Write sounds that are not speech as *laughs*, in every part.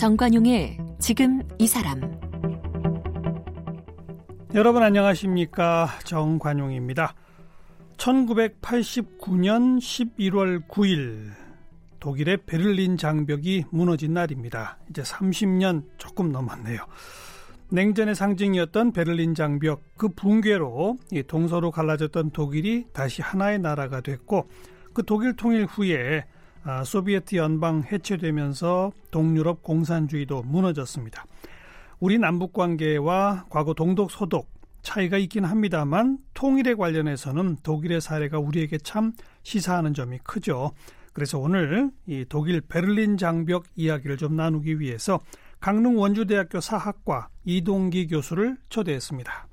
정관용의 지금 이 사람 여러분 안녕하십니까 정관용입니다. 1989년 11월 9일 독일의 베를린 장벽이 무너진 날입니다. 이제 30년 조금 넘었네요. 냉전의 상징이었던 베를린 장벽 그 붕괴로 동서로 갈라졌던 독일이 다시 하나의 나라가 됐고 그 독일 통일 후에 아, 소비에트 연방 해체되면서 동유럽 공산주의도 무너졌습니다. 우리 남북 관계와 과거 동독 소독 차이가 있긴 합니다만 통일에 관련해서는 독일의 사례가 우리에게 참 시사하는 점이 크죠. 그래서 오늘 이 독일 베를린 장벽 이야기를 좀 나누기 위해서 강릉 원주대학교 사학과 이동기 교수를 초대했습니다.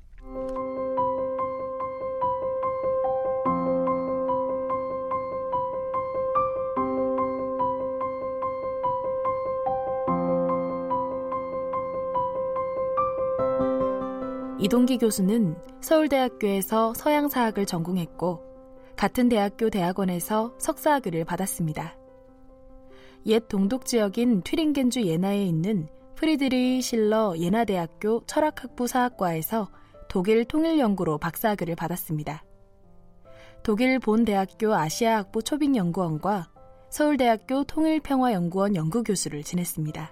이동기 교수는 서울대학교에서 서양사학을 전공했고 같은 대학교 대학원에서 석사학위를 받았습니다. 옛 동독 지역인 튀링겐주 예나에 있는 프리드리 실러 예나대학교 철학학부 사학과에서 독일 통일연구로 박사학위를 받았습니다. 독일 본대학교 아시아학부 초빙연구원과 서울대학교 통일평화연구원 연구교수를 지냈습니다.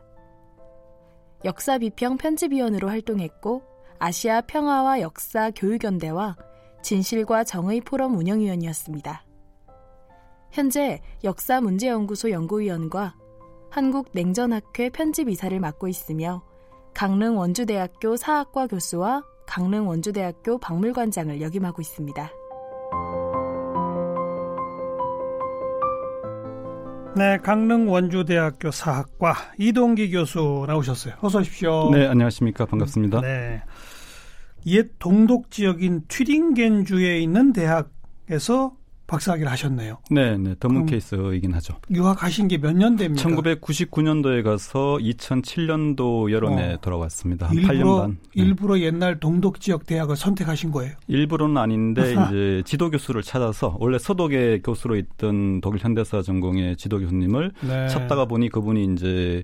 역사비평 편집위원으로 활동했고 아시아 평화와 역사 교육연대와 진실과 정의 포럼 운영위원이었습니다. 현재 역사문제연구소 연구위원과 한국냉전학회 편집이사를 맡고 있으며 강릉 원주대학교 사학과 교수와 강릉 원주대학교 박물관장을 역임하고 있습니다. 네, 강릉 원주대학교 사학과 이동기 교수 나오셨어요. 어서 오십시오. 네, 안녕하십니까. 반갑습니다. 네. 옛 동독 지역인 튀링겐주에 있는 대학에서 박사학위를 하셨네요. 네, 네. 더문 케이스이긴 하죠. 유학하신 게 몇년 됩니까? 1999년도에 가서 2007년도 여름에 어. 돌아왔습니다. 한 일부러, 8년 반. 네. 일부러 옛날 동독 지역 대학을 선택하신 거예요? 일부러는 아닌데 이제 지도 교수를 찾아서 원래 서독의 교수로 있던 독일 현대사 전공의 지도 교수님을 네. 찾다가 보니 그분이 이제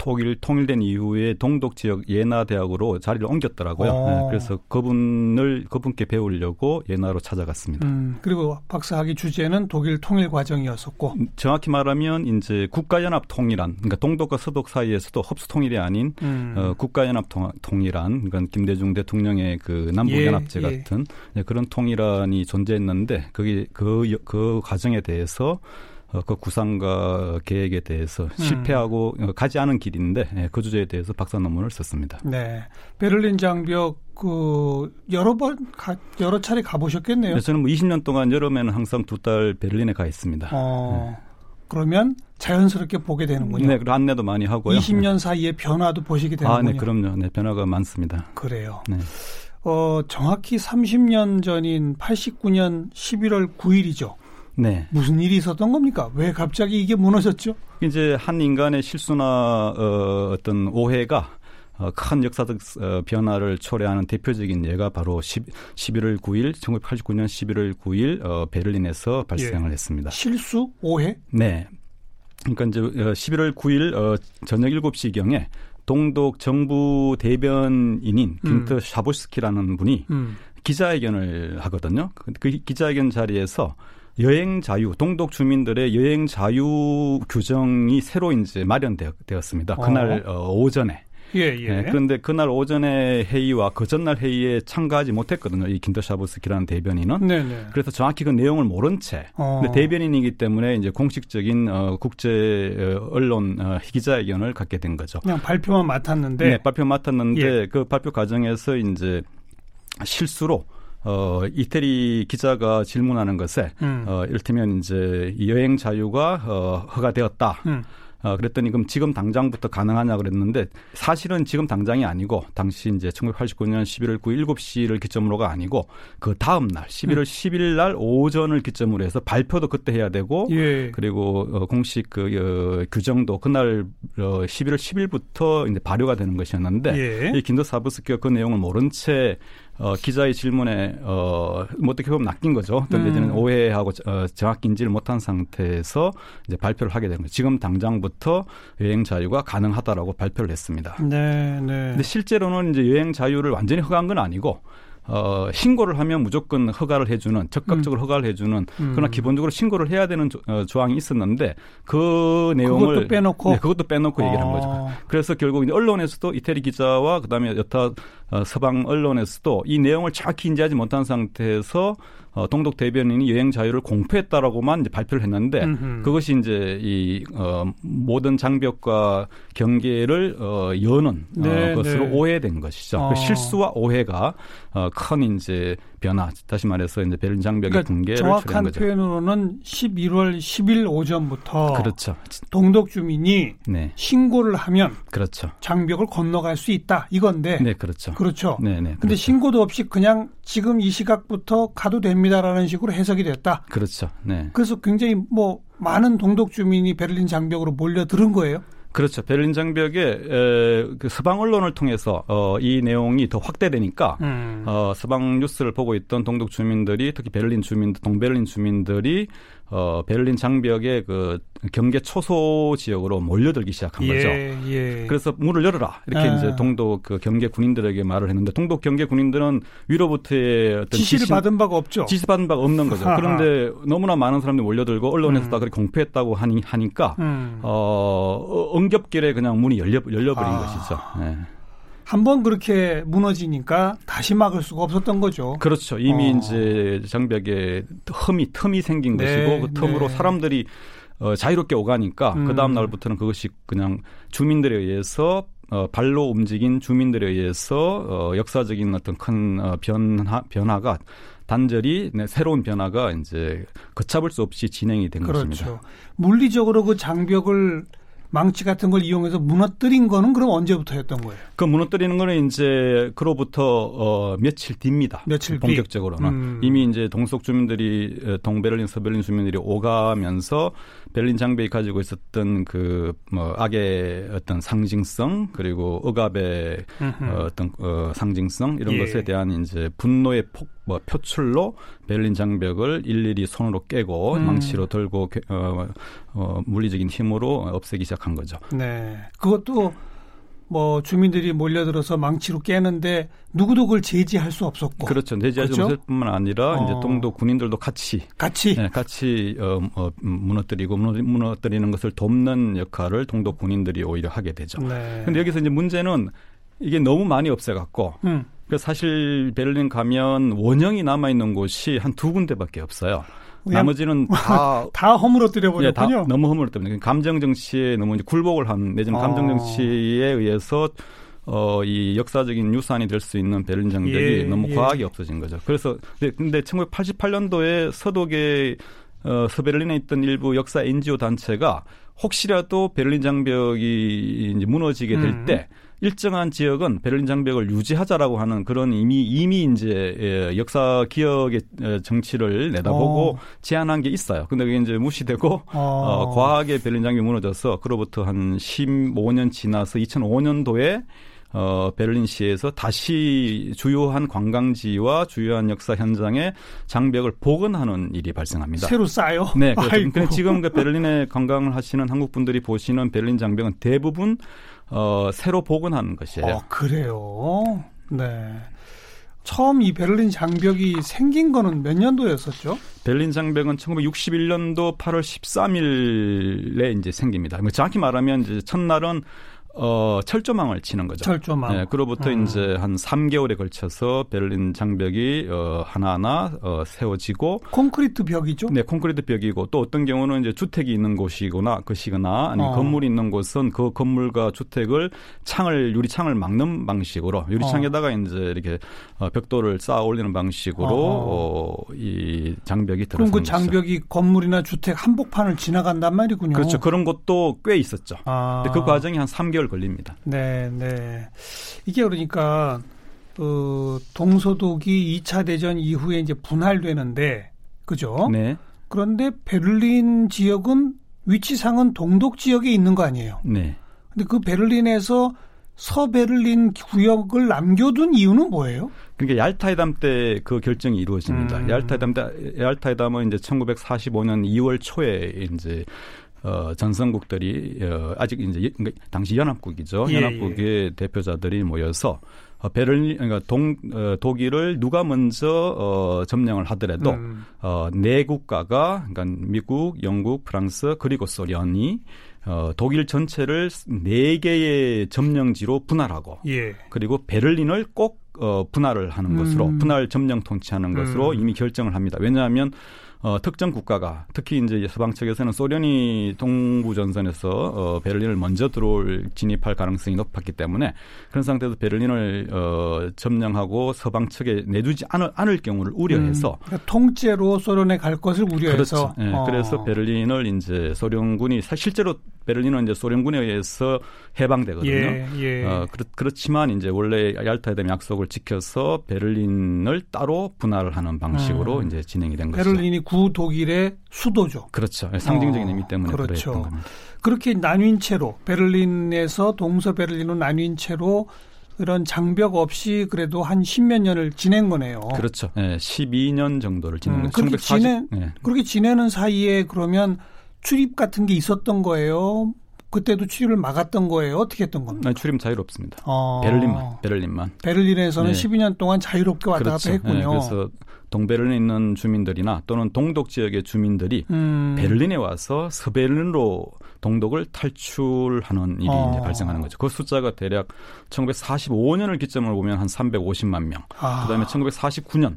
독일 통일된 이후에 동독 지역 예나 대학으로 자리를 옮겼더라고요. 어. 네, 그래서 그분을 그분께 배우려고 예나로 찾아갔습니다. 음, 그리고 박사학위 주제는 독일 통일 과정이었었고 음, 정확히 말하면 이제 국가연합 통일안 그러니까 동독과 서독 사이에서도 흡수 통일이 아닌 음. 어, 국가연합 통일안 그러니까 김대중 대통령의 그 남북연합제 예, 예. 같은 예. 그런 통일안이 존재했는데 그게 그, 그 과정에 대해서 어, 그 구상과 계획에 대해서 음. 실패하고 가지 않은 길인데 예, 그 주제에 대해서 박사 논문을 썼습니다. 네, 베를린 장벽 그 여러 번 가, 여러 차례 가보셨겠네요. 네, 저는 뭐 20년 동안 여름에는 항상 두 달 베를린에 가 있습니다. 어, 네. 그러면 자연스럽게 보게 되는군요. 네, 그 안내도 많이 하고요. 20년 사이에 변화도 보시게 되는군요. 아, 네, 그럼요. 네, 변화가 많습니다. 그래요. 네. 어, 정확히 30년 전인 89년 11월 9일이죠. 네. 무슨 일이 있었던 겁니까? 왜 갑자기 이게 무너졌죠? 이제 한 인간의 실수나 어, 어떤 오해가 어, 큰 역사적 어, 변화를 초래하는 대표적인 예가 바로 10, 11월 9일, 1989년 11월 9일 어, 베를린에서 발생을 예. 했습니다. 실수? 오해? 네. 그러니까 이제 11월 어, 9일 어, 저녁 7시경에 동독 정부 대변인인 음. 균터 샤보스키라는 분이 음. 기자회견을 하거든요. 그, 그 기자회견 자리에서 여행 자유, 동독 주민들의 여행 자유 규정이 새로 이제 마련되었습니다. 그날 어. 어, 오전에. 예, 예. 네, 그런데 그날 오전에 회의와 그 전날 회의에 참가하지 못했거든요. 이 긴더샤브스키라는 대변인은. 네네. 네. 그래서 정확히 그 내용을 모른 채. 어. 근데 대변인이기 때문에 이제 공식적인 어, 국제 어, 언론 어, 기자회견을 갖게 된 거죠. 그냥 발표만 맡았는데. 네, 발표 맡았는데 예. 그 발표 과정에서 이제 실수로 어, 이태리 기자가 질문하는 것에, 음. 어, 이를테면 이제 여행 자유가, 어, 허가되었다. 음. 어, 그랬더니 그럼 지금 당장부터 가능하냐 그랬는데 사실은 지금 당장이 아니고 당시 이제 1989년 11월 9일 7시를 기점으로가 아니고 그 다음 날 11월 음. 10일 날 오전을 기점으로 해서 발표도 그때 해야 되고 예. 그리고 어, 공식 그 어, 규정도 그날 어, 11월 10일부터 이제 발효가 되는 것이었는데 예. 이 긴더 사브스키가 그 내용을 모른 채 어, 기자의 질문에 어, 뭐 어떻게 보면 낚인 거죠. 어떤 데는 음. 오해하고 어, 정확히 인지를 못한 상태에서 이제 발표를 하게 되는 거죠. 지금 당장부터 여행 자유가 가능하다라고 발표를 했습니다. 네, 네. 근데 실제로는 이제 여행 자유를 완전히 허가한 건 아니고 어, 신고를 하면 무조건 허가를 해주는 적극적으로 음. 허가를 해주는 음. 그러나 기본적으로 신고를 해야 되는 조, 어, 조항이 있었는데 그 내용을 그것도 빼놓고 네, 그것도 빼놓고 아. 얘기를 한 거죠. 아. 그래서 결국 이제 언론에서도 이태리 기자와 그다음에 여타 어, 서방 언론에서도 이 내용을 정확히 인지하지 못한 상태에서 어, 동독 대변인이 여행 자유를 공표했다라고만 이제 발표를 했는데 음흠. 그것이 이제 이 어, 모든 장벽과 경계를 어, 여는 어, 네, 어, 것으로 네. 오해된 것이죠. 그 어. 그 실수와 오해가 어, 큰 이제 변화, 다시 말해서 이제 베를린 장벽의 그러니까 붕괴를 정확한 거죠. 표현으로는 11월 10일 오전부터 그렇죠. 동독 주민이 네. 신고를 하면 그렇죠. 장벽을 건너갈 수 있다 이건데. 네, 그렇죠. 그렇죠. 네, 네. 근데 그렇죠. 신고도 없이 그냥 지금 이 시각부터 가도 됩니다라는 식으로 해석이 됐다. 그렇죠. 네. 그래서 굉장히 뭐 많은 동독 주민이 베를린 장벽으로 몰려들은 거예요. 그렇죠. 베를린 장벽에 에, 그 서방 언론을 통해서 어, 이 내용이 더 확대되니까 음. 어, 서방 뉴스를 보고 있던 동독 주민들이 특히 베를린 주민들, 동베를린 주민들이 어, 베를린 장벽의 그 경계 초소 지역으로 몰려들기 시작한 예, 거죠. 예. 그래서 문을 열어라 이렇게 아. 이제 동독 그 경계 군인들에게 말을 했는데 동독 경계 군인들은 위로부터의 어떤 지시를 지시, 받은 바가 없죠. 지시 받은 바가 없는 거죠. 그런데 너무나 많은 사람들이 몰려들고 언론에서 음. 다 그렇게 공표했다고 하니 하니까 음. 어, 응겹길에 그냥 문이 열려 열려버린 아. 것이죠. 네. 한번 그렇게 무너지니까 다시 막을 수가 없었던 거죠. 그렇죠. 이미 어. 이제 장벽에 흠이 틈이 생긴 네, 것이고 그 틈으로 네. 사람들이 어, 자유롭게 오가니까 음. 그 다음 날부터는 그것이 그냥 주민들에 의해서 어, 발로 움직인 주민들에 의해서 어, 역사적인 어떤 큰 어, 변화 변화가 단절이 네, 새로운 변화가 이제 걷잡을 수 없이 진행이 된 그렇죠. 것입니다. 물리적으로 그 장벽을 망치 같은 걸 이용해서 무너뜨린 거는 그럼 언제부터였던 거예요? 그 무너뜨리는 거는 이제 그로부터 어 며칠 뒤입니다. 며칠 뒤. 본격적으로는 음. 이미 이제 동속 주민들이 어, 동베를린 서베를린 주민들이 오가면서 베를린 장벽이 가지고 있었던 그 뭐 악의 어떤 상징성 그리고 억압의 어, 어떤 어, 상징성 이런 예. 것에 대한 이제 분노의 폭 뭐 표출로 베를린 장벽을 일일이 손으로 깨고 음. 망치로 들고 어, 어, 물리적인 힘으로 없애기 시작한 거죠. 네, 그것도 뭐 주민들이 몰려들어서 망치로 깨는데 누구도 그걸 제지할 수 없었고 그렇죠 제지할 수 없을 뿐만 아니라 어. 이제 동도 군인들도 같이 같이 네, 같이 어, 어, 무너뜨리고 무너뜨리는 것을 돕는 역할을 동도 군인들이 오히려 하게 되죠. 네. 근데 여기서 이제 문제는 이게 너무 많이 없애갖고 음. 그 사실 베를린 가면 원형이 남아 있는 곳이 한 두 군데밖에 없어요. 나머지는 *laughs* 다, 다 허물어뜨려 버렸군요. 예, 다 너무 허물어뜨려. 감정 정치에 너무 이제 굴복을 한 내지는 아. 감정 정치에 의해서 어, 이 역사적인 유산이 될 수 있는 베를린 장벽이 예, 너무 예. 과하게 없어진 거죠. 그래서 근데, 근데 1988년도에 서독에 어, 서베를린에 있던 일부 역사 NGO 단체가 혹시라도 베를린 장벽이 이제 무너지게 될때 음. 일정한 지역은 베를린 장벽을 유지하자라고 하는 그런 이미 이미 이제 예, 역사 기억의 정치를 내다보고 어. 제안한 게 있어요. 근데 그게 이제 무시되고 어. 어, 과하게 베를린 장벽이 무너져서 그로부터 한 15년 지나서 2005년도에 어, 베를린시에서 다시 주요한 관광지와 주요한 역사 현장에 장벽을 복원하는 일이 발생합니다. 새로 쌓요? 네. 그렇죠. 지금 그 베를린에 관광을 하시는 한국 분들이 보시는 베를린 장벽은 대부분 어, 새로 복원한 것이에요. 어, 그래요? 네. 처음 이 베를린 장벽이 생긴 거는 몇 년도였었죠? 베를린 장벽은 1961년도 8월 13일에 이제 생깁니다. 뭐 정확히 말하면 이제 첫날은 어, 철조망을 치는 거죠. 철조망. 네, 그로부터 음. 이제 한 3개월에 걸쳐서 베를린 장벽이 어, 하나하나 어, 세워지고 콘크리트 벽이죠? 네, 콘크리트 벽이고 또 어떤 경우는 이제 주택이 있는 곳이거나 것이거나 아니면 어. 건물이 있는 곳은 그 건물과 주택을 창을 유리창을 막는 방식으로 유리창에다가 어. 이제 이렇게 어, 벽돌을 쌓아 올리는 방식으로 어, 이 장벽이 들어서 그럼 그 장벽이 건물이나 주택 한복판을 지나간단 말이군요. 그렇죠. 그런 것도 꽤 있었죠. 아. 근데 그 과정이 한 3개월 6개월 걸립니다. 네, 네. 이게 그러니까 어, 동서독이 2차 대전 이후에 이제 분할되는데 그죠? 네. 그런데 베를린 지역은 위치상은 동독 지역에 있는 거 아니에요? 네. 근데 그 베를린에서 서베를린 구역을 남겨둔 이유는 뭐예요? 그러니까 얄타회담 때 그 결정이 이루어집니다. 음. 얄타회담 때 얄타회담은 이제 1945년 2월 초에 이제 어, 전성국들이 어, 아직 이제 그러니까 당시 연합국이죠. 예, 연합국의 예. 대표자들이 모여서 어, 베를린 그러니까 동 어, 독일을 누가 먼저 어, 점령을 하더라도 음. 어, 네 국가가 그러니까 미국, 영국, 프랑스 그리고 소련이 어, 독일 전체를 네 개의 점령지로 분할하고 예. 그리고 베를린을 꼭 어, 분할을 하는 것으로 음. 분할 점령 통치하는 것으로 음. 이미 결정을 합니다. 왜냐하면 어, 특정 국가가 특히 이제 서방 측에서는 소련이 동부 전선에서 어, 베를린을 먼저 들어올 진입할 가능성이 높았기 때문에 그런 상태에서 베를린을 어, 점령하고 서방 측에 내주지 않을, 않을 경우를 우려해서 음, 그러니까 통째로 소련에 갈 것을 우려해서 그렇죠. 네, 어. 그래서 베를린을 이제 소련군이 실제로 베를린은 이제 소련군에 의해서 해방되거든요. 예, 예. 어, 그렇, 지만 이제 원래 얄타에 대한 약속을 지켜서 베를린을 따로 분할을 하는 방식으로 음. 이제 진행이 된 거죠. 베를린이 구 독일의 수도죠. 그렇죠. 상징적인 어, 의미 때문에 그렇죠. 그랬던 겁니다. 그렇게 나뉜 채로 베를린에서 동서 베를린으로 나뉜 채로 그런 장벽 없이 그래도 한 십몇 년을 지낸 거네요. 그렇죠. 네, 12년 정도를 지낸 음, 거죠. 그렇게 1940, 지내 네. 그렇게 지내는 사이에 그러면 출입 같은 게 있었던 거예요. 그때도 출입을 막았던 거예요. 어떻게 했던 겁니까? 아니, 출입 자유롭습니다. 어. 베를린만, 베를린만. 베를린에서는 네. 12년 동안 자유롭게 왔다 그렇죠. 갔다 했군요. 네, 그래서 동베를린에 있는 주민들이나 또는 동독 지역의 주민들이 음. 베를린에 와서 서베를린으로 동독을 탈출하는 일이 어. 이제 발생하는 거죠. 그 숫자가 대략 1945년을 기점으로 보면 한 350만 명. 아. 그다음에 1949년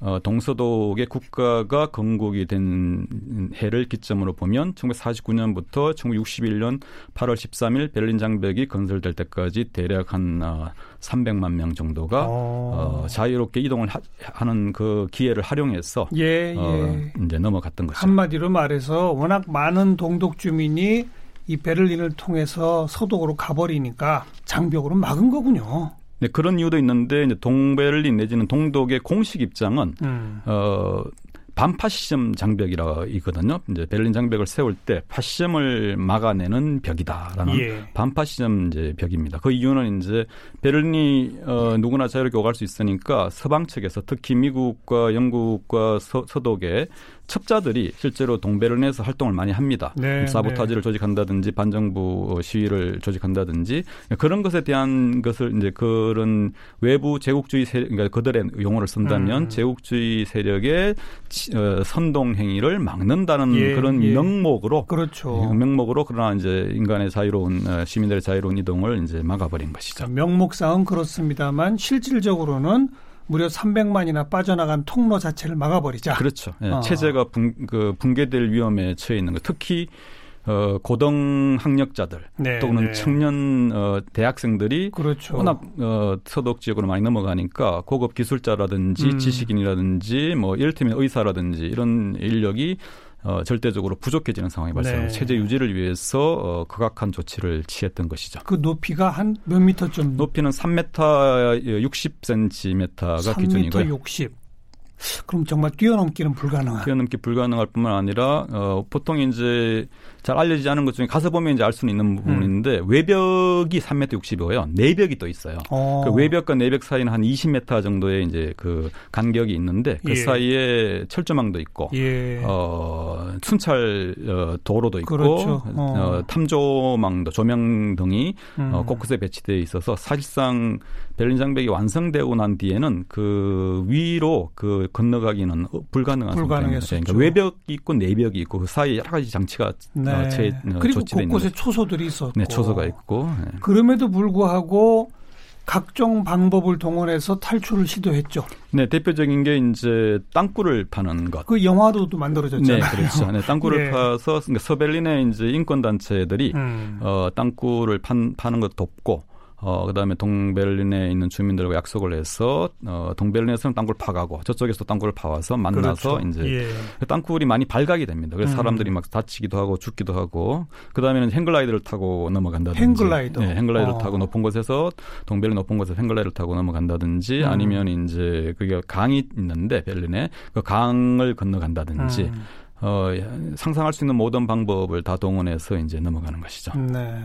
어, 동서독의 국가가 건국이 된 해를 기점으로 보면 1949년부터 1961년 8월 13일 베를린 장벽이 건설될 때까지 대략 한 어, 300만 명 정도가 어, 어 자유롭게 이동을 하, 는그 기회를 활용해서 예, 어, 예. 이제 넘어갔던 거죠. 한마디로 말해서 워낙 많은 동독 주민이 이 베를린을 통해서 서독으로 가버리니까 장벽으로 막은 거군요. 네, 그런 이유도 있는데 이제 동베를린 내지는 동독의 공식 입장은 음. 어 반파시즘 장벽이라 있거든요. 이제 베를린 장벽을 세울 때 파시즘을 막아내는 벽이다라는 예. 반파시즘 이제 벽입니다. 그 이유는 이제 베를린이 어 누구나 자유롭게 오갈 수 있으니까 서방 측에서 특히 미국과 영국과 서, 서독의 첩자들이 실제로 동베를린에서 활동을 많이 합니다. 네, 사보타지를 네. 조직한다든지 반정부 시위를 조직한다든지 그런 것에 대한 것을 이제 그런 외부 제국주의 세 그러니까 그들의 용어를 쓴다면 음. 제국주의 세력의 어, 선동 행위를 막는다는 예, 그런 예. 명목으로 그렇죠. 예, 명목으로 그러나 이제 인간의 자유로운 어, 시민들의 자유로운 이동을 이제 막아버린 것이죠. 명목상은 그렇습니다만 실질적으로는 무려 300만이나 빠져나간 통로 자체를 막아버리자. 그렇죠. 예, 어. 체제가 붕, 그 붕괴될 위험에 처해 있는 거. 특히 어, 고등 학력자들 네, 또는 네. 청년 어, 대학생들이 그렇죠. 워낙 어, 서독 지역으로 많이 넘어가니까 고급 기술자라든지 음. 지식인이라든지 뭐 이를테면 의사라든지 이런 인력이 어, 절대적으로 부족해지는 상황이 발생합니다. 네. 체제 유지를 위해서 어, 극악한 조치를 취했던 것이죠. 그 높이가 한 몇 미터 좀? 높이는 3m 60cm가 3m 기준이고요. 60. 그럼 정말 뛰어넘기는 불가능한. 뛰어넘기 불가능할 뿐만 아니라 어, 보통 이제 잘 알려지지 않은 것 중에 가서 보면 이제 알 수는 있는 부분인데 음. 외벽이 3m 60이고요. 내벽이 또 있어요. 어. 그 외벽과 내벽 사이는 한 20m 정도의 이제 그 간격이 있는데 그 예. 사이에 철조망도 있고 예. 어, 순찰 어, 도로도 있고 그렇죠. 어. 어, 탐조망도 조명 등이 어, 음. 어, 곳곳에 배치되어 있어서 사실상 베를린 장벽이 완성되고 난 뒤에는 그 위로 그 건너가기는 불가능한 상태입니다. 그러니까 외벽이 있고 내벽이 있고 그 사이에 여러 가지 장치가 네. 네. 제, 어, 그리고 곳곳에 초소들이 있었고. 네, 초소가 있고. 네. 그럼에도 불구하고 각종 방법을 동원해서 탈출을 시도했죠. 네, 대표적인 게 이제 땅굴을 파는 것. 그 영화로도 만들어졌잖아요. 네, 그렇죠. 네, 땅굴을 네. *laughs* 파서 그러니까 서벨린의 이제 인권 단체들이 음. 어 땅굴을 판, 파는 것 돕고 어, 그 다음에 동베를린에 있는 주민들과 약속을 해서, 어, 동베를린에서는 땅굴 파가고, 저쪽에서 땅굴을 파와서 만나서 그렇죠. 이제 예. 그 땅굴이 많이 발각이 됩니다. 그래서 음. 사람들이 막 다치기도 하고 죽기도 하고, 그 다음에는 행글라이드를 타고 넘어간다든지. 행글라이더. 네, 행글라이드를 어. 타고 높은 곳에서, 동베를린 높은 곳에서 행글라이드를 타고 넘어간다든지, 음. 아니면 이제 그게 강이 있는데, 베를린에, 그 강을 건너간다든지, 음. 어, 상상할 수 있는 모든 방법을 다 동원해서 이제 넘어가는 것이죠. 네.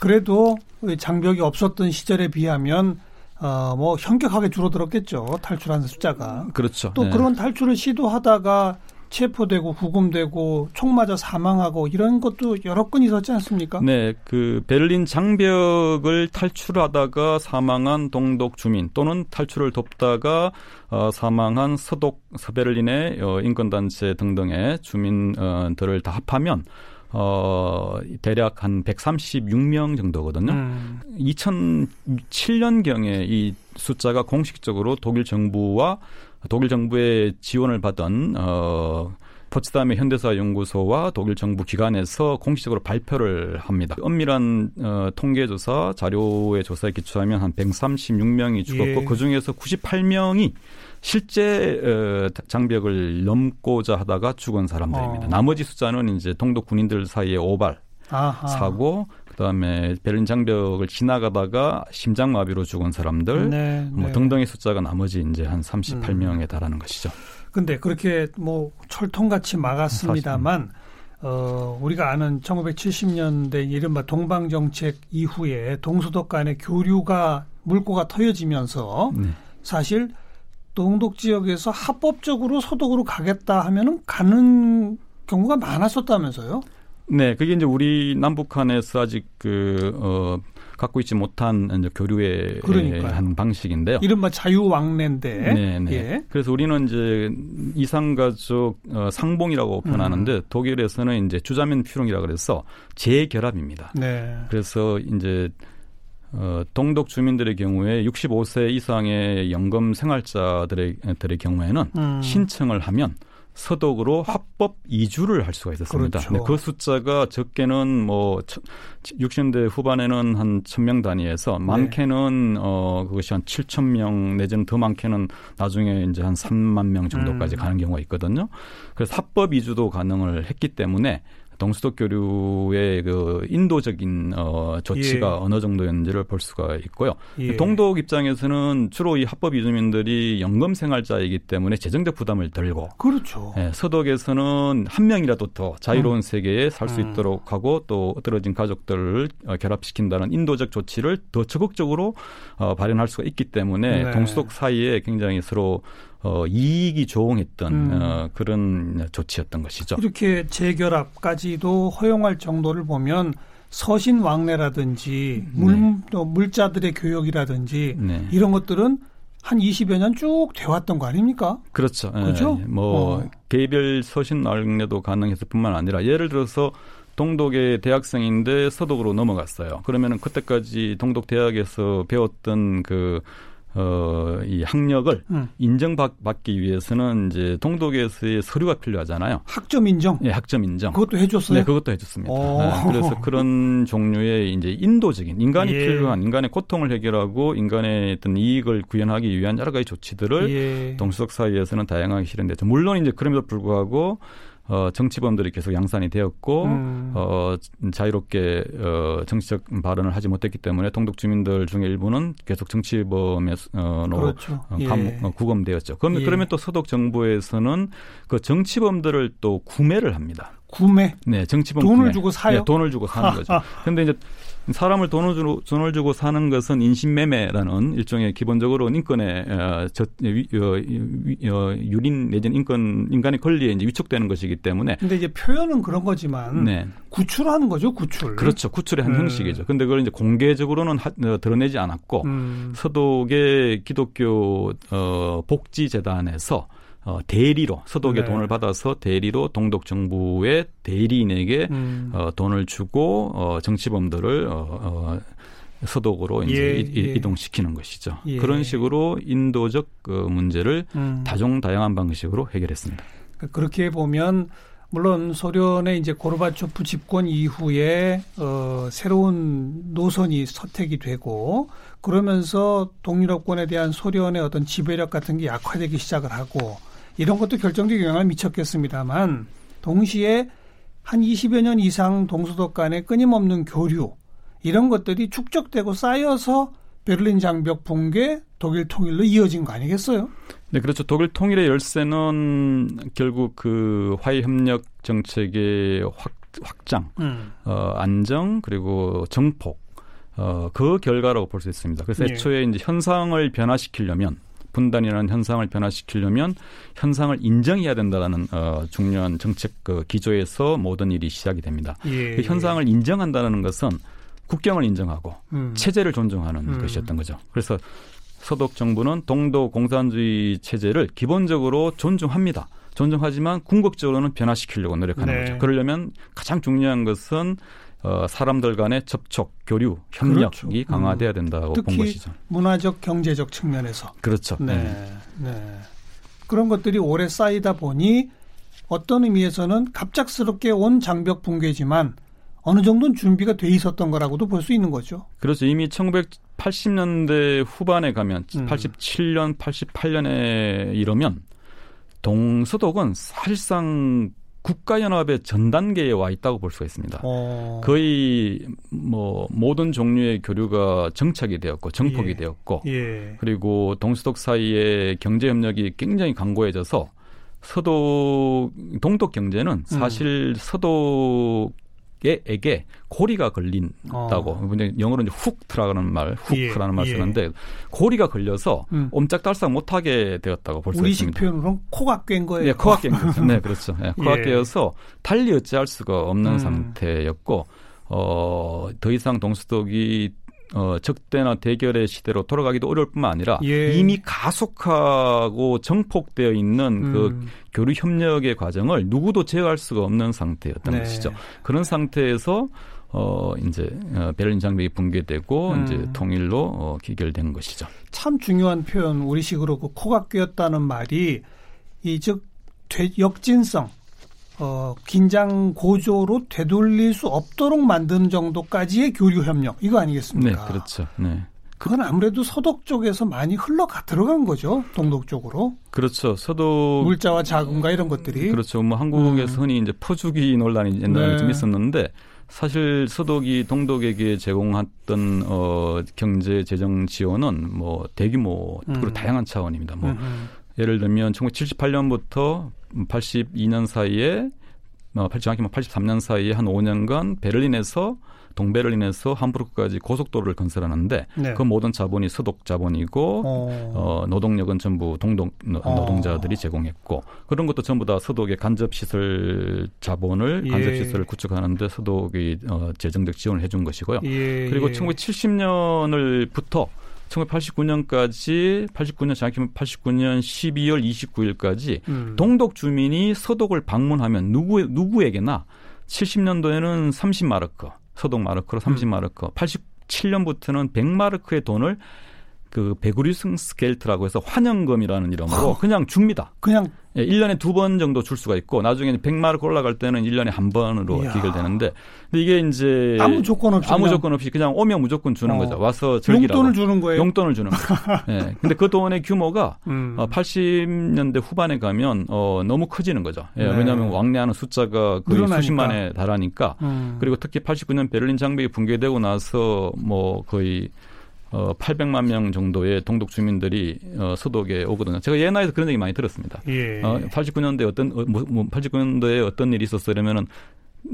그래도 장벽이 없었던 시절에 비하면 어, 뭐 현격하게 줄어들었겠죠. 탈출하는 숫자가. 그렇죠. 또 네. 그런 탈출을 시도하다가 체포되고 구금되고 총 맞아 사망하고 이런 것도 여러 건 있었지 않습니까? 네, 그 베를린 장벽을 탈출하다가 사망한 동독 주민 또는 탈출을 돕다가 어, 사망한 서독 서베를린의 어, 인권단체 등등의 주민들을 다 합하면 어, 대략 한 136명 정도거든요. 음. 2007년경에 이 숫자가 공식적으로 독일 정부와 독일 정부의 지원을 받은 어 포츠담의 현대사 연구소와 독일 정부 기관에서 공식적으로 발표를 합니다. 엄밀한 어, 통계조사 자료의 조사에 기초하면 한 136명이 죽었고 예. 그 중에서 98명이 실제 어, 장벽을 넘고자 하다가 죽은 사람들입니다. 어. 나머지 숫자는 이제 동독 군인들 사이의 오발 아하. 사고 그다음에 베를린 장벽을 지나가다가 심장마비로 죽은 사람들 네, 뭐 네. 등등의 숫자가 나머지 이제 한 38명에 달하는 것이죠. 근데 그렇게 뭐 철통같이 막았습니다만 어, 우리가 아는 1970년대 이른바 동방정책 이후에 동서독 간의 교류가 물꼬가 터여지면서 네. 사실 동독 지역에서 합법적으로 서독으로 가겠다 하면은 가는 경우가 많았었다면서요? 네, 그게 이제 우리 남북한에서 아직 그 어, 갖고 있지 못한 이제 교류의 그러니까요. 한 방식인데요. 이른바 자유왕래인데. 네, 네. 예. 그래서 우리는 이제 이상가족 어, 상봉이라고 표현하는데 음. 독일에서는 이제 주자면 퓨령이라 그래서 재결합입니다. 네. 그래서 이제 어, 동독 주민들의 경우에 65세 이상의 연금 생활자들의 들의 경우에는 음. 신청을 하면 서독으로 합법 이주를 할 수가 있었습니다. 그렇죠. 근데 그 숫자가 적게는 뭐 60년대 후반에는 한 1000명 단위에서 네. 많게는 어 그것이 한 7000명 내지는 더 많게는 나중에 이제 한 3만 명 정도까지 음. 가는 경우가 있거든요. 그래서 합법 이주도 가능을 했기 때문에 동수독 교류의 그 인도적인 어 조치가 예. 어느 정도였는지를 볼 수가 있고요. 예. 동독 입장에서는 주로 이 합법 이주민들이 연금 생활자이기 때문에 재정적 부담을 덜고 그렇죠. 예, 서독에서는 한 명이라도 더 자유로운 음. 세계에 살수 음. 있도록 하고 또 떨어진 가족들을 어, 결합시킨다는 인도적 조치를 더 적극적으로 어, 발현할 수가 있기 때문에 네. 동수독 사이에 굉장히 서로 어, 이익이 조응했던 음. 어, 그런 조치였던 것이죠. 이렇게 재결합까지도 허용할 정도를 보면 서신 왕래라든지 물, 또 물자들의 교역이라든지 네. 이런 것들은 한 20여 년 쭉 돼왔던 거 아닙니까? 그렇죠. 예, 그죠? 예. 뭐 어. 개별 서신 왕래도 가능했을 뿐만 아니라 예를 들어서 동독의 대학생인데 서독으로 넘어갔어요. 그러면은 그때까지 동독 대학에서 배웠던 그 어, 이 학력을 음. 인정받기 위해서는 이제 동독에서의 서류가 필요하잖아요. 학점 인정. 예, 학점 인정. 그것도 해줬어요. 네, 그것도 해줬습니다. 오. 네, 그래서 그런 종류의 이제 인도적인 인간이 예. 필요한 인간의 고통을 해결하고 인간의 어떤 이익을 구현하기 위한 여러 가지 조치들을 예. 동수석 사이에서는 다양하게 실현됐죠. 물론 이제 그럼에도 불구하고 어, 정치범들이 계속 양산이 되었고 음. 어, 자유롭게 어, 정치적 발언을 하지 못했기 때문에 동독 주민들 중에 일부는 계속 정치범에 어, 로 그렇죠. 어, 예. 감옥, 어, 구금되었죠. 그러면, 예. 그러면 또 서독 정부에서는 그 정치범들을 또 구매를 합니다. 구매. 네, 정치범 돈을 구매. 주고 사요? 네, 돈을 주고 사는 거죠. *laughs* 근데 이제 사람을 돈을 주고, 돈을 주고 사는 것은 인신매매라는 일종의 기본적으로 인권의 어, 저, 위, 어, 위, 어, 유린 내지는 인권 인간의 권리에 이제 위축되는 것이기 때문에 근데 이제 표현은 그런 거지만 네. 구출하는 거죠, 구출. 그렇죠. 구출의 한 음. 형식이죠. 근데 그걸 이제 공개적으로는 하, 어, 드러내지 않았고 음. 서독의 기독교 어, 복지 재단에서 어, 대리로 서독의 네. 돈을 받아서 대리로 동독 정부의 대리인에게 음. 어, 돈을 주고 어, 정치범들을 어, 어, 서독으로 이제 예, 이, 예. 이동시키는 것이죠. 예. 그런 식으로 인도적 그 문제를 음. 다종다양한 방식으로 해결했습니다. 그렇게 보면 물론 소련의 이제 고르바초프 집권 이후에 어, 새로운 노선이 선택이 되고 그러면서 동유럽권에 대한 소련의 어떤 지배력 같은 게 약화되기 시작을 하고 이런 것도 결정적 영향을 미쳤겠습니다만 동시에 한 20여 년 이상 동서독 간의 끊임없는 교류 이런 것들이 축적되고 쌓여서 베를린 장벽 붕괴, 독일 통일로 이어진 거 아니겠어요? 네, 그렇죠. 독일 통일의 열쇠는 결국 그 화해 협력 정책의 확, 확장, 음. 어, 안정 그리고 정폭 어, 그 결과라고 볼 수 있습니다. 그래서 예. 애초에 이제 현상을 변화시키려면 분단이라는 현상을 변화시키려면 현상을 인정해야 된다는 어, 중요한 정책 그 기조에서 모든 일이 시작이 됩니다. 예. 그 현상을 인정한다는 것은 국경을 인정하고 음. 체제를 존중하는 음. 것이었던 거죠. 그래서 서독 정부는 동독 공산주의 체제를 기본적으로 존중합니다. 존중하지만 궁극적으로는 변화시키려고 노력하는 네. 거죠. 그러려면 가장 중요한 것은 어, 사람들 간의 접촉, 교류, 협력이 그렇죠. 강화돼야 된다고 본 것이죠. 문화적 경제적 측면에서 그렇죠. 네. 네. 네. 그런 것들이 오래 쌓이다 보니 어떤 의미에서는 갑작스럽게 온 장벽 붕괴지만 어느 정도는 준비가 돼 있었던 거라고도 볼 수 있는 거죠. 그렇죠. 이미 1980년대 후반에 가면 음. 87년, 88년에 이러면 동서독은 사실상 국가연합의 전 단계에 와 있다고 볼 수가 있습니다. 어. 거의 뭐 모든 종류의 교류가 정착이 되었고 정폭이 예. 되었고 예. 그리고 동서독 사이의 경제 협력이 굉장히 강고해져서 서독 동독 경제는 사실 서독 에게 고리가 걸린다고 어. 영어로 이제 훅트라는 말, 훅라는 예, 말 예. 쓰는데 고리가 걸려서 음. 옴짝달싹 못하게 되었다고 볼수 우리식 있습니다. 표현으로는 코가 깬 거예요. 네, 코가 깬 거죠. 네, 그렇죠. 네, 코가 예. 깨어서 달리 어찌할 수가 없는 음. 상태였고, 어, 더 이상 동서독이 어, 적대나 대결의 시대로 돌아가기도 어려울 뿐만 아니라 예. 이미 가속하고 정폭되어 있는 그 음. 교류 협력의 과정을 누구도 제어할 수가 없는 상태였던 네. 것이죠. 그런 상태에서 어 이제 어, 베를린 장벽이 붕괴되고 음. 이제 통일로 어, 기결된 것이죠. 참 중요한 표현 우리식으로 그 코가 꿰었다는 말이 이 즉 역진성 어, 긴장 고조로 되돌릴 수 없도록 만드는 정도까지의 교류 협력 이거 네, 아니겠습니까? 그렇죠. 네. 그건 아무래도 서독 쪽에서 많이 흘러가 들어간 거죠. 동독 쪽으로 그렇죠. 서도 물자와 자금과 이런 것들이 그렇죠. 뭐 한국에서 음. 흔히 이제 퍼주기 논란이 옛날에 네. 좀 있었는데 사실 서독이 동독에게 제공했던 어 경제 재정 지원은 뭐 대규모 그리고 음. 다양한 차원입니다. 뭐 음, 예를 들면 1978년부터 82년 사이에 어, 정확히 말 83년 사이에 한 5년간 베를린에서 동베를린에서 함부르크까지 고속도로를 건설하는데 네. 그 모든 자본이 서독 자본이고 어, 어, 노동력은 전부 노- 어. 노동자들이 제공했고 그런 것도 전부 다 서독의 간접 시설 자본을 예. 간접 시설을 구축하는데 서독이 어, 재정적 지원을 해준 것이고요. 예, 그리고 예. 1970년을부터 1989년까지 89년 정확히 89년 12월 29일까지 음. 동독 주민이 서독을 방문하면 누구 누구에게나 70년도에는 30마르크, 서독 마르크로 음. 30마르크, 87년부터는 100마르크의 돈을 그 베구리승 스켈트라고 해서 환영금이라는 이름으로 그냥 줍니다. 그냥 예, 1년에 두 번 정도 줄 수가 있고 나중에 100마르크 올라갈 때는 1년에 한 번으로 이야. 기결되는데 근데 이게 이제 아무 조건 없이 아무 그냥 조건 없이 그냥 오면 무조건 주는 어. 거죠. 와서 즐기라고. 용돈을 주는 거예요. 용돈을 주는 거죠. 예. 근데 그 돈의 규모가 음. 어, 80년대 후반에 가면 어, 너무 커지는 거죠. 예, 네. 왜냐하면 왕래하는 숫자가 거의 늘어나니까. 수십만에 달하니까. 음. 그리고 특히 89년 베를린 장벽이 붕괴되고 나서 뭐 거의 어, 800만 명 정도의 동독 주민들이 어, 서독에 오거든요. 제가 예나에서 그런 얘기 많이 들었습니다. 예. 어, 89년도에 어떤 어, 뭐, 뭐 89년도에 어떤 일이 있었으려면은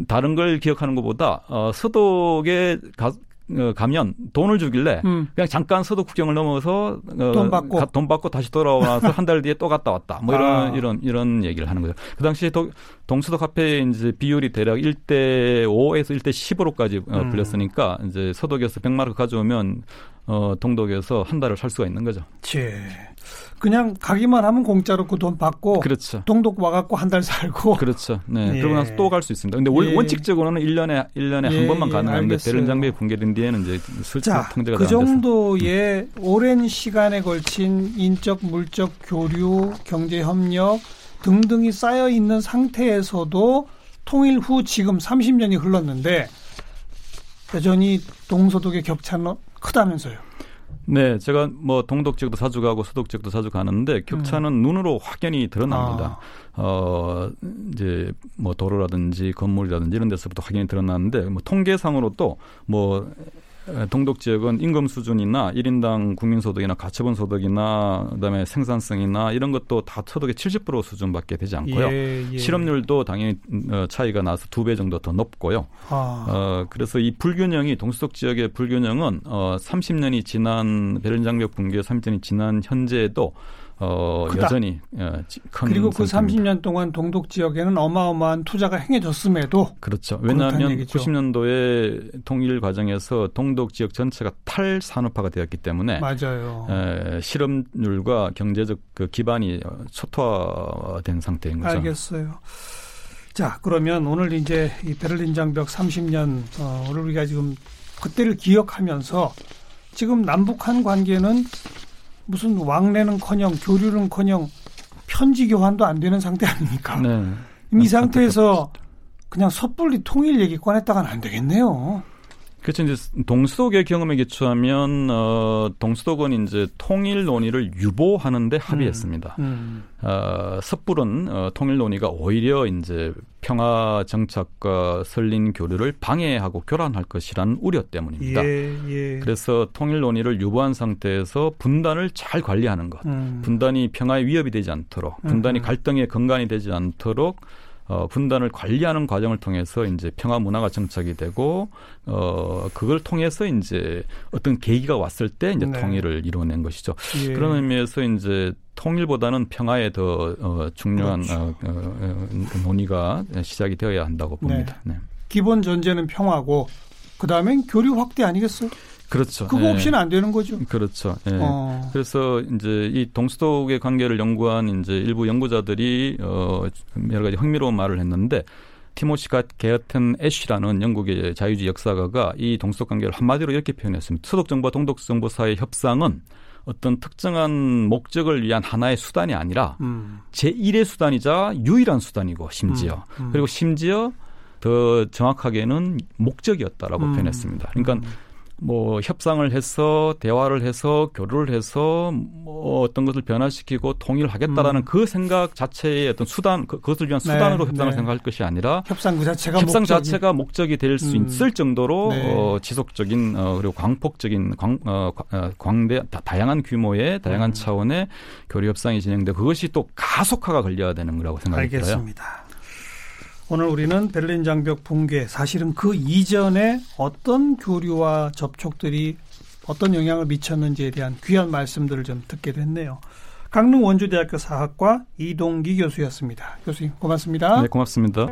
다른 걸 기억하는 것보다 어, 서독에 가, 어, 가면 돈을 주길래 음. 그냥 잠깐 서독 국경을 넘어서 어, 돈 받고. 가- 돈 받고 다시 돌아와서 한 달 뒤에 또 갔다 왔다. 뭐 이런 아. 이런 이런 얘기를 하는 거죠. 그 당시에 도, 동서독 화폐의 이제 비율이 대략 1대 5에서 1대 10으로까지 어, 음. 불렸으니까 이제 서독에서 100마르크 가져오면 어, 동독에서 한 달을 살 수가 있는 거죠. 제 그냥 가기만 하면 공짜로 그 돈 받고 그렇죠. 동독 와갖고 한 달 살고 그렇죠. 네. 예. 그러고 나서 또 갈 수 있습니다. 근데 원- 예. 원칙적으로는 1년에 1년에 예, 한 번만 예, 가능한데. 베른 장벽이 붕괴된 뒤에는 이제 슬쩍 자, 통제가 그. 정도의 오랜 시간에 걸친 인적, 물적 교류, 경제 협력 등등이 쌓여 있는 상태에서도 통일 후 지금 30년이 흘렀는데 여전히 동서독의 격차는 크다면서요. 네, 제가 뭐 동독 지역도 자주 가고 서독 지역도 자주 가는데 격차는 눈으로 확연히 드러납니다. 아. 어 이제 뭐 도로라든지 건물이라든지 이런 데서부터 확연히 드러나는데 뭐 통계상으로도 뭐 동독 지역은 임금 수준이나 1인당 국민소득이나 가처분 소득이나 그다음에 생산성이나 이런 것도 다 소득의 70% 수준밖에 되지 않고요. 예, 예. 실업률도 당연히 어, 차이가 나서 두 배 정도 더 높고요. 아. 어, 그래서 이 불균형이 동수독 지역의 불균형은 어, 30년이 지난 베를린 장벽 붕괴 30년이 지난 현재에도 어, 여전히 어, 큰 그리고 그 상태입니다. 30년 동안 동독 지역에는 어마어마한 투자가 행해졌음에도 그렇죠. 왜냐하면 90년도에 통일 과정에서 동독 지역 전체가 탈산업화가 되었기 때문에 맞아요. 에, 실업률과 경제적 그 기반이 초토화된 상태인 거죠. 알겠어요. 자, 그러면 오늘 이제 이 베를린 장벽 30년 어, 오늘 우리가 지금 그때를 기억하면서 지금 남북한 관계는 무슨 왕래는커녕 교류는커녕 편지 교환도 안 되는 상태 아닙니까? 네. 이 상태에서 그냥 섣불리 통일 얘기 꺼냈다가는 안 되겠네요. 그렇죠. 이제 동수독의 경험에 기초하면 어, 동수독은 이제 통일 논의를 유보하는데 합의했습니다. 음, 음. 어, 섣부른 어, 통일 논의가 오히려 이제 평화 정착과 설린 교류를 방해하고 교란할 것이란 우려 때문입니다. 예, 예. 그래서 통일 논의를 유보한 상태에서 분단을 잘 관리하는 것, 음. 분단이 평화에 위협이 되지 않도록, 분단이 음. 갈등의 근간이 되지 않도록 어, 분단을 관리하는 과정을 통해서 이제 평화 문화가 정착이 되고 어, 그걸 통해서 이제 어떤 계기가 왔을 때 이제 네. 통일을 이루어낸 것이죠. 예. 그런 의미에서 이제 통일보다는 평화에 더 어, 중요한 그렇죠. 어, 어, 어, 논의가 시작이 되어야 한다고 봅니다. 네. 네. 기본 전제는 평화고 그 다음엔 교류 확대 아니겠어요? 그렇죠. 그거 예. 없이는 안 되는 거죠. 그렇죠. 예. 어. 그래서 이제 이 동수독의 관계를 연구한 이제 일부 연구자들이 어 여러 가지 흥미로운 말을 했는데 티모시가 게어튼 애쉬라는 영국의 자유주의 역사가가 이 동수독 관계를 한마디로 이렇게 표현했습니다. 서독 정부와 동독 정부 사이의 협상은 어떤 특정한 목적을 위한 하나의 수단이 아니라 음. 제1의 수단이자 유일한 수단이고 심지어 음. 음. 그리고 심지어 더 정확하게는 목적이었다라고 음. 표현했습니다. 그러니까 음. 뭐 협상을 해서 대화를 해서 교류를 해서 뭐 어떤 것을 변화시키고 통일하겠다라는 음. 그 생각 자체의 어떤 수단 그, 그것을 위한 수단으로 네, 협상을 네. 생각할 것이 아니라 협상 그 자체가 협상 목적이. 자체가 목적이 될수 음. 있을 정도로 네. 어, 지속적인 어, 그리고 광폭적인 광, 어, 어 광대 다양한 규모의 다양한 음. 차원의 교류 협상이 진행돼 그것이 또 가속화가 걸려야 되는 거라고 생각이 들어요. 알겠습니다. 오늘 우리는 베를린 장벽 붕괴 사실은 그 이전에 어떤 교류와 접촉들이 어떤 영향을 미쳤는지에 대한 귀한 말씀들을 좀 듣게 됐네요. 강릉 원주대학교 사학과 이동기 교수였습니다. 교수님 고맙습니다. 네, 고맙습니다.